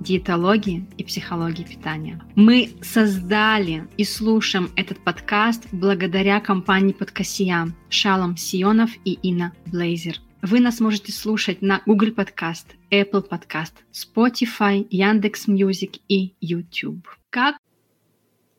диетологии и психологии питания. Мы создали и слушаем этот подкаст благодаря компании Подкасия Шалом Сионов и Инна Блейзер. Вы нас можете слушать на Google Podcast, Apple Podcast, Spotify, Яндекс Music и YouTube. Как?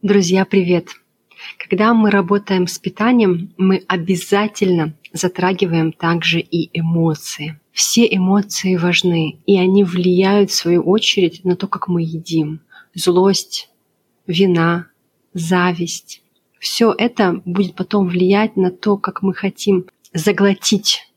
Друзья, привет! Когда мы работаем с питанием, мы обязательно затрагиваем также и эмоции – все эмоции важны, и они влияют, в свою очередь, на то, как мы едим. Злость, вина, зависть. Все это будет потом влиять на то, как мы хотим заглотить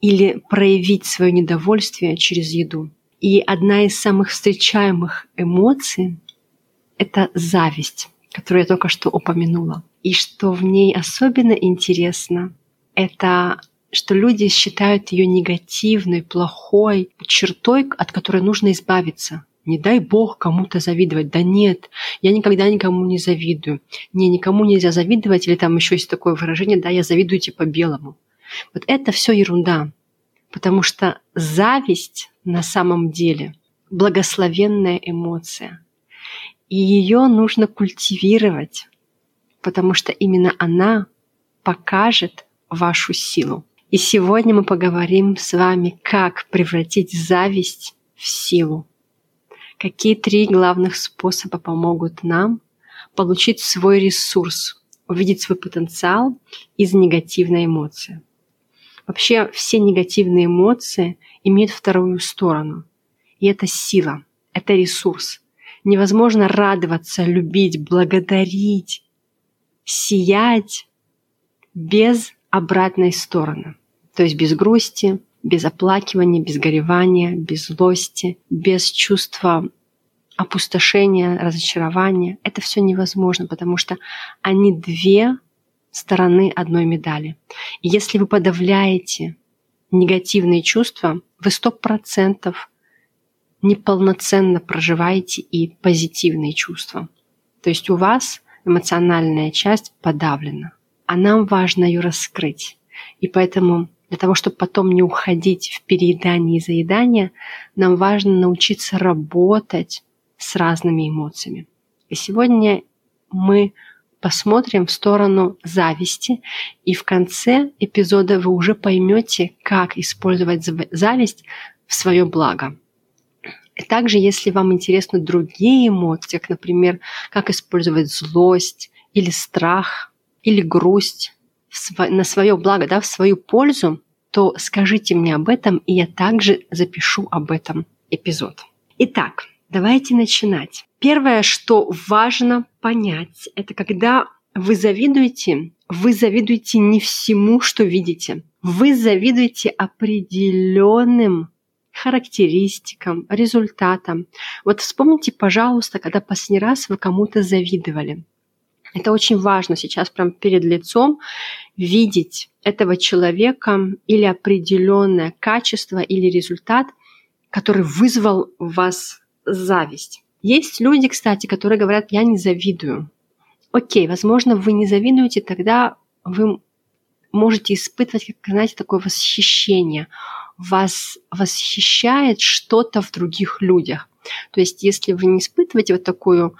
или проявить свое недовольствие через еду. И одна из самых встречаемых эмоций — это зависть, которую я только что упомянула. И что в ней особенно интересно, это что люди считают ее негативной, плохой чертой, от которой нужно избавиться. Не дай бог кому-то завидовать. Да нет, я никогда никому не завидую. Не, никому нельзя завидовать, или там еще есть такое выражение, да, я завидую типа белому. Вот это все ерунда. Потому что зависть на самом деле благословенная эмоция. И ее нужно культивировать, потому что именно она покажет вашу силу. И сегодня мы поговорим с вами, как превратить зависть в силу. Какие три главных способа помогут нам получить свой ресурс, увидеть свой потенциал из негативной эмоции. Вообще все негативные эмоции имеют вторую сторону. И это сила, это ресурс. Невозможно радоваться, любить, благодарить, сиять без обратной стороны. То есть без грусти, без оплакивания, без горевания, без злости, без чувства опустошения, разочарования. Это все невозможно, потому что они две стороны одной медали. И если вы подавляете негативные чувства, вы сто процентов неполноценно проживаете и позитивные чувства. То есть у вас эмоциональная часть подавлена, а нам важно ее раскрыть. И поэтому для того, чтобы потом не уходить в переедание и заедание, нам важно научиться работать с разными эмоциями. И сегодня мы посмотрим в сторону зависти, и в конце эпизода вы уже поймете, как использовать зависть в свое благо. Также, если вам интересны другие эмоции, как, например, как использовать злость или страх или грусть, на свое благо, да, в свою пользу, то скажите мне об этом, и я также запишу об этом эпизод. Итак, давайте начинать. Первое, что важно понять, это когда вы завидуете, вы завидуете не всему, что видите. Вы завидуете определенным характеристикам, результатам. Вот вспомните, пожалуйста, когда последний раз вы кому-то завидовали. Это очень важно сейчас прям перед лицом видеть этого человека или определенное качество или результат, который вызвал в вас зависть. Есть люди, кстати, которые говорят, я не завидую. Окей, возможно, вы не завидуете, тогда вы можете испытывать, как, знаете, такое восхищение. Вас восхищает что-то в других людях. То есть, если вы не испытываете вот такую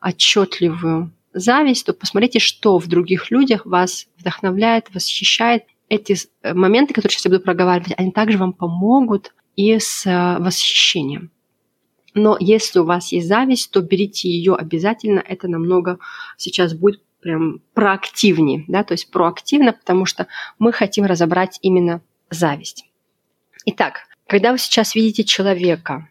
отчетливую зависть, то посмотрите, что в других людях вас вдохновляет, восхищает. Эти э, моменты, которые сейчас я буду проговаривать, они также вам помогут и с э, восхищением. Но если у вас есть зависть, то берите ее обязательно. Это намного сейчас будет прям проактивнее, да, то есть проактивно, потому что мы хотим разобрать именно зависть. Итак, когда вы сейчас видите человека,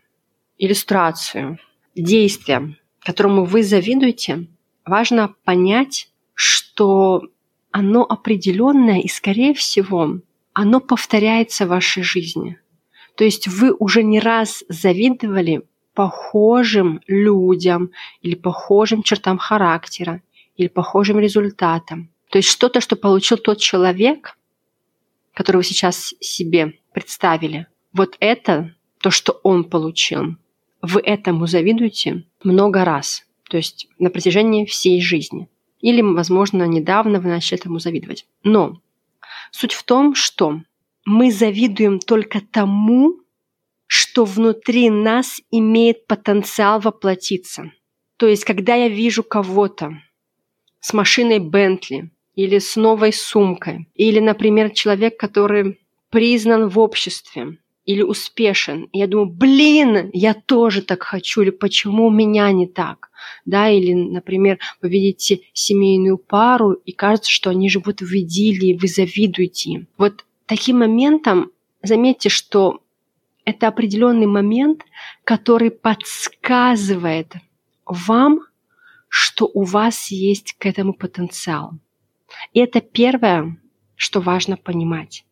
иллюстрацию, действие, которому вы завидуете, важно понять, что оно определенное и, скорее всего, оно повторяется в вашей жизни. То есть вы уже не раз завидовали похожим людям или похожим чертам характера или похожим результатам. То есть что-то, что получил тот человек, которого сейчас себе представили, вот это то, что он получил. Вы этому завидуете много раз, то есть на протяжении всей жизни. Или, возможно, недавно вы начали этому завидовать. Но суть в том, что мы завидуем только тому, что внутри нас имеет потенциал воплотиться. То есть, когда я вижу кого-то с машиной Бентли или с новой сумкой, или, например, человек, который признан в обществе, или успешен. И я думаю, блин, я тоже так хочу, или почему у меня не так? Да, или, например, вы видите семейную пару, и кажется, что они живут в идиллии, вы завидуете им. Вот таким моментом заметьте, что это определенный момент, который подсказывает вам, что у вас есть к этому потенциал. И это первое, что важно понимать.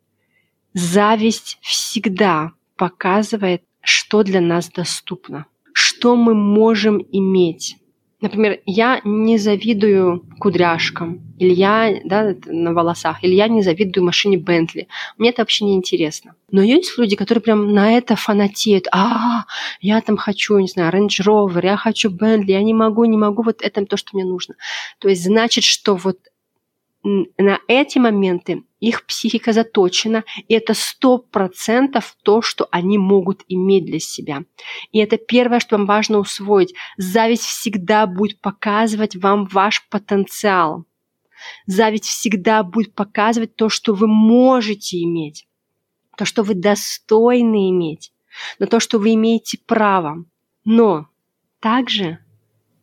Зависть всегда показывает, что для нас доступно, что мы можем иметь. Например, я не завидую кудряшкам, или я да, на волосах, или я не завидую машине Бентли. Мне это вообще не интересно. Но есть люди, которые прям на это фанатеют. А, я там хочу, не знаю, Range Rover, я хочу Бентли, я не могу, не могу, вот это то, что мне нужно. То есть значит, что вот на эти моменты их психика заточена, и это сто процентов то, что они могут иметь для себя. И это первое, что вам важно усвоить. Зависть всегда будет показывать вам ваш потенциал. Зависть всегда будет показывать то, что вы можете иметь, то, что вы достойны иметь, на то, что вы имеете право. Но также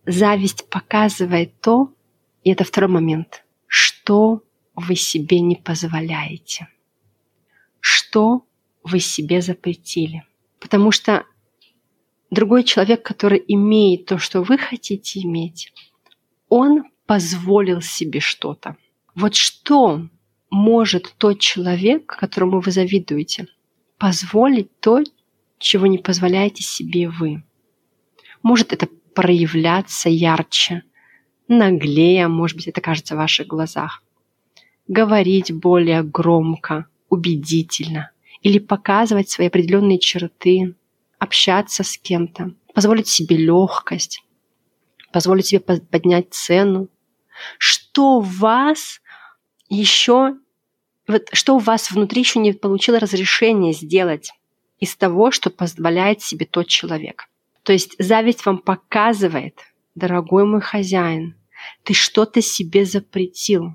зависть показывает то, и это второй момент – что вы себе не позволяете, что вы себе запретили. Потому что другой человек, который имеет то, что вы хотите иметь, он позволил себе что-то. Вот что может тот человек, которому вы завидуете, позволить то, чего не позволяете себе вы? Может это проявляться ярче, наглее, может быть, это кажется в ваших глазах. Говорить более громко, убедительно или показывать свои определенные черты, общаться с кем-то, позволить себе легкость, позволить себе поднять цену. Что в вас еще, вот что у вас внутри еще не получило разрешение сделать из того, что позволяет себе тот человек. То есть зависть вам показывает, дорогой мой хозяин, ты что-то себе запретил.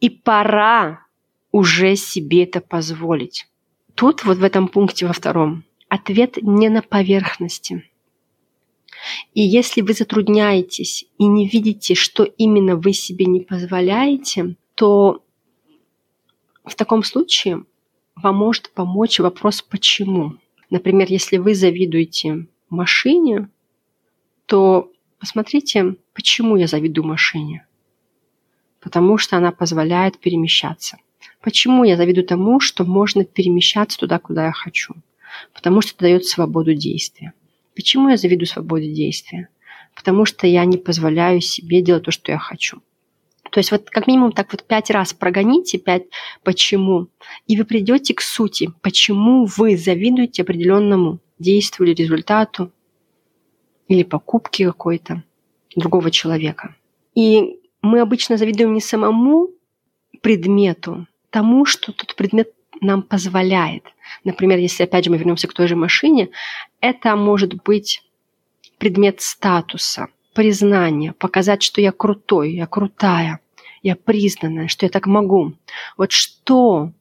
И пора уже себе это позволить. Тут вот в этом пункте во втором ответ не на поверхности. И если вы затрудняетесь и не видите, что именно вы себе не позволяете, то в таком случае вам может помочь вопрос «почему?». Например, если вы завидуете машине, то Посмотрите, почему я завидую машине. Потому что она позволяет перемещаться. Почему я завидую тому, что можно перемещаться туда, куда я хочу? Потому что это дает свободу действия. Почему я завидую свободе действия? Потому что я не позволяю себе делать то, что я хочу. То есть вот как минимум так вот пять раз прогоните, пять почему, и вы придете к сути, почему вы завидуете определенному действию или результату, или покупки какой-то другого человека. И мы обычно завидуем не самому предмету, тому, что тот предмет нам позволяет. Например, если опять же мы вернемся к той же машине, это может быть предмет статуса, признания, показать, что я крутой, я крутая, я признанная, что я так могу. Вот что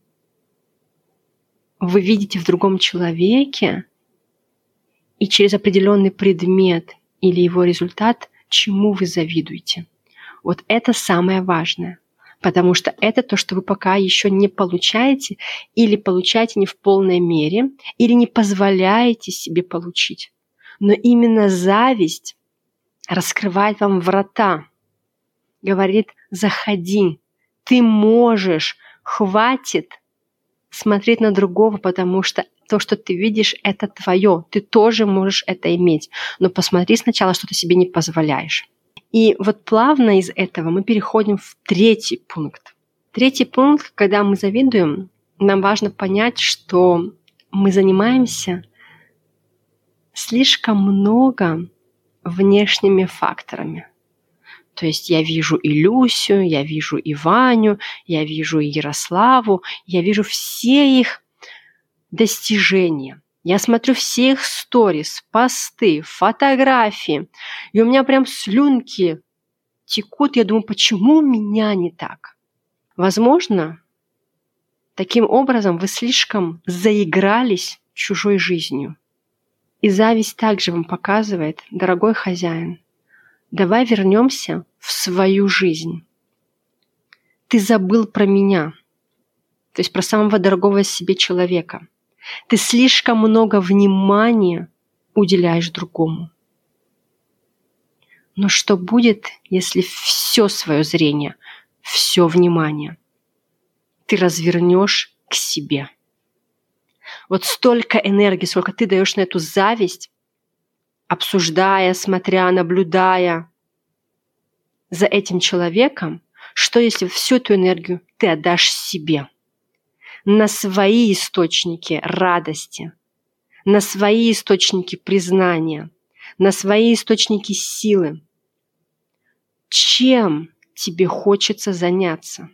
вы видите в другом человеке, и через определенный предмет или его результат, чему вы завидуете. Вот это самое важное, потому что это то, что вы пока еще не получаете или получаете не в полной мере, или не позволяете себе получить. Но именно зависть раскрывает вам врата, говорит, заходи, ты можешь, хватит смотреть на другого, потому что То, что ты видишь, это твое. Ты тоже можешь это иметь. Но посмотри сначала, что ты себе не позволяешь. И вот плавно из этого мы переходим в третий пункт. Третий пункт, когда мы завидуем, нам важно понять, что мы занимаемся слишком много внешними факторами. То есть я вижу и Люсю, я вижу и Ваню, я вижу и Ярославу, я вижу все их достижения. Я смотрю все их сторис, посты, фотографии, и у меня прям слюнки текут. Я думаю, почему меня не так? Возможно, таким образом вы слишком заигрались чужой жизнью. И зависть также вам показывает, дорогой хозяин, давай вернемся в свою жизнь. Ты забыл про меня, то есть про самого дорогого себе человека. Ты слишком много внимания уделяешь другому. Но что будет, если все свое зрение, все внимание ты развернешь к себе? Вот столько энергии, сколько ты даешь на эту зависть, обсуждая, смотря, наблюдая за этим человеком, что если всю эту энергию ты отдашь себе, на свои источники радости, на свои источники признания, на свои источники силы. Чем тебе хочется заняться?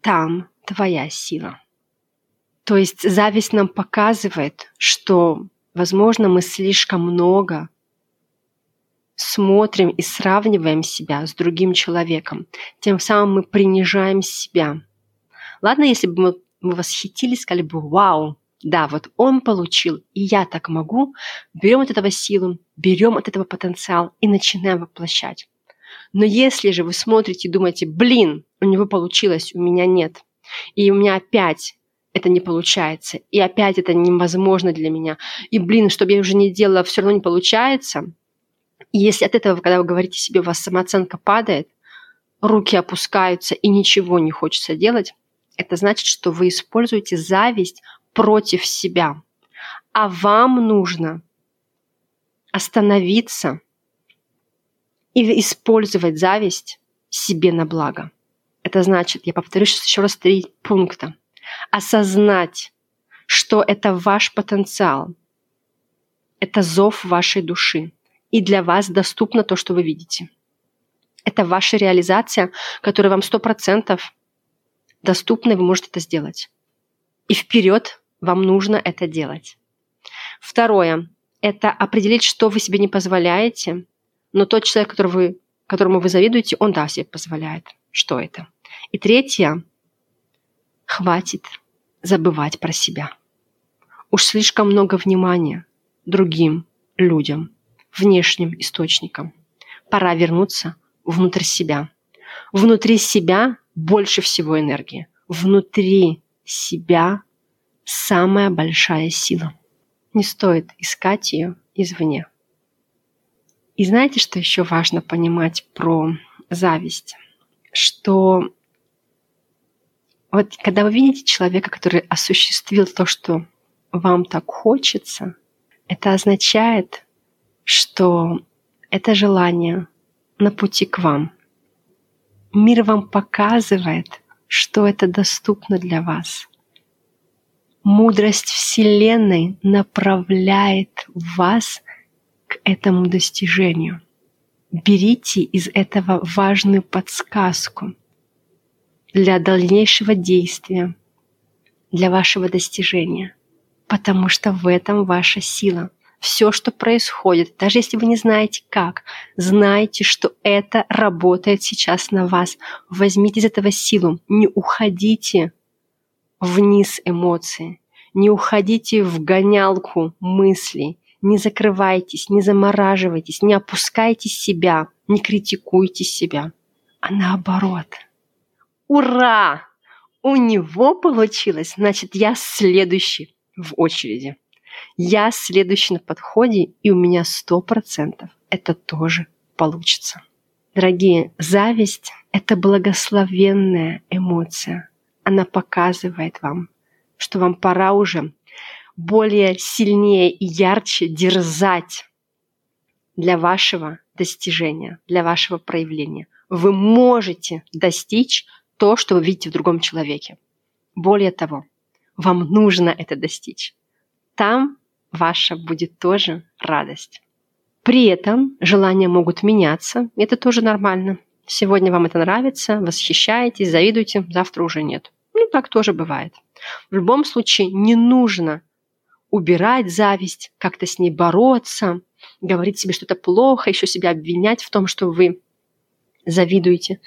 Там твоя сила. То есть зависть нам показывает, что, возможно, мы слишком много смотрим и сравниваем себя с другим человеком. Тем самым мы принижаем себя. Ладно, если бы мы, мы восхитились, сказали бы, вау, да, вот он получил, и я так могу, берем от этого силу, берем от этого потенциал и начинаем воплощать. Но если же вы смотрите и думаете, блин, у него получилось, у меня нет, и у меня опять это не получается. И опять это невозможно для меня. И, блин, что бы я уже не делала, все равно не получается. И если от этого, когда вы говорите себе, у вас самооценка падает, руки опускаются и ничего не хочется делать, это значит, что вы используете зависть против себя. А вам нужно остановиться и использовать зависть себе на благо. Это значит, я повторюсь еще раз три пункта осознать, что это ваш потенциал, это зов вашей души, и для вас доступно то, что вы видите. Это ваша реализация, которая вам сто процентов доступна, и вы можете это сделать. И вперед вам нужно это делать. Второе – это определить, что вы себе не позволяете, но тот человек, который вы, которому вы завидуете, он да себе позволяет. Что это? И третье Хватит забывать про себя. Уж слишком много внимания другим людям, внешним источникам. Пора вернуться внутрь себя. Внутри себя больше всего энергии. Внутри себя самая большая сила. Не стоит искать ее извне. И знаете, что еще важно понимать про зависть? Что вот когда вы видите человека, который осуществил то, что вам так хочется, это означает, что это желание на пути к вам. Мир вам показывает, что это доступно для вас. Мудрость Вселенной направляет вас к этому достижению. Берите из этого важную подсказку – для дальнейшего действия, для вашего достижения. Потому что в этом ваша сила. Все, что происходит, даже если вы не знаете как, знайте, что это работает сейчас на вас. Возьмите из этого силу. Не уходите вниз эмоции. Не уходите в гонялку мыслей. Не закрывайтесь, не замораживайтесь, не опускайте себя, не критикуйте себя, а наоборот – Ура! У него получилось, значит, я следующий в очереди. Я следующий на подходе, и у меня сто процентов это тоже получится. Дорогие, зависть – это благословенная эмоция. Она показывает вам, что вам пора уже более сильнее и ярче дерзать для вашего достижения, для вашего проявления. Вы можете достичь то, что вы видите в другом человеке. Более того, вам нужно это достичь. Там ваша будет тоже радость. При этом желания могут меняться, это тоже нормально. Сегодня вам это нравится, восхищаетесь, завидуете, завтра уже нет. Ну, так тоже бывает. В любом случае не нужно убирать зависть, как-то с ней бороться, говорить себе что-то плохо, еще себя обвинять в том, что вы завидуете.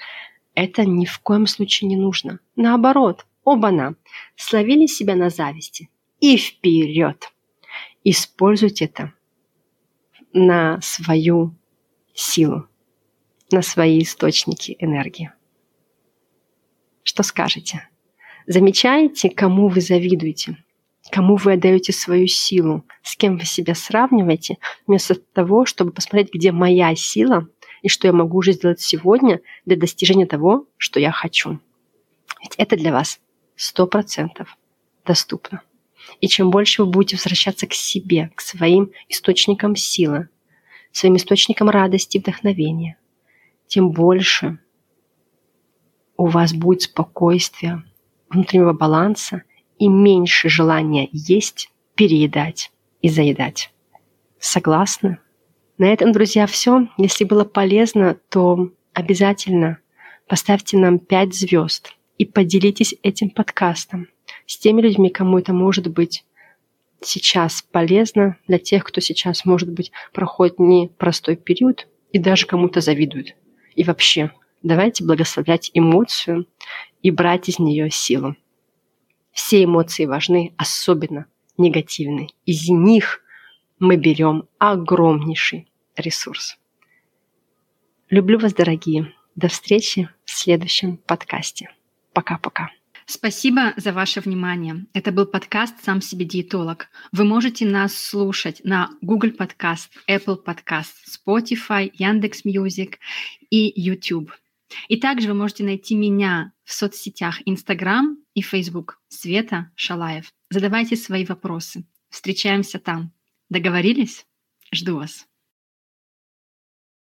Это ни в коем случае не нужно. Наоборот, оба-на, словили себя на зависти и вперед. Используйте это на свою силу, на свои источники энергии. Что скажете? Замечаете, кому вы завидуете? Кому вы отдаете свою силу? С кем вы себя сравниваете? Вместо того, чтобы посмотреть, где моя сила и что я могу уже сделать сегодня для достижения того, что я хочу. Ведь это для вас сто процентов доступно. И чем больше вы будете возвращаться к себе, к своим источникам силы, своим источникам радости и вдохновения, тем больше у вас будет спокойствие, внутреннего баланса и меньше желания есть, переедать и заедать. Согласны? На этом, друзья, все. Если было полезно, то обязательно поставьте нам 5 звезд и поделитесь этим подкастом с теми людьми, кому это может быть сейчас полезно, для тех, кто сейчас, может быть, проходит непростой период и даже кому-то завидует. И вообще, давайте благословлять эмоцию и брать из нее силу. Все эмоции важны, особенно негативные. Из них мы берем огромнейший ресурс. Люблю вас, дорогие. До встречи в следующем подкасте. Пока-пока. Спасибо за ваше внимание. Это был подкаст «Сам себе диетолог». Вы можете нас слушать на Google Podcast, Apple Podcast, Spotify, Яндекс.Music и YouTube. И также вы можете найти меня в соцсетях Instagram и Facebook Света Шалаев. Задавайте свои вопросы. Встречаемся там. Договорились? Жду вас.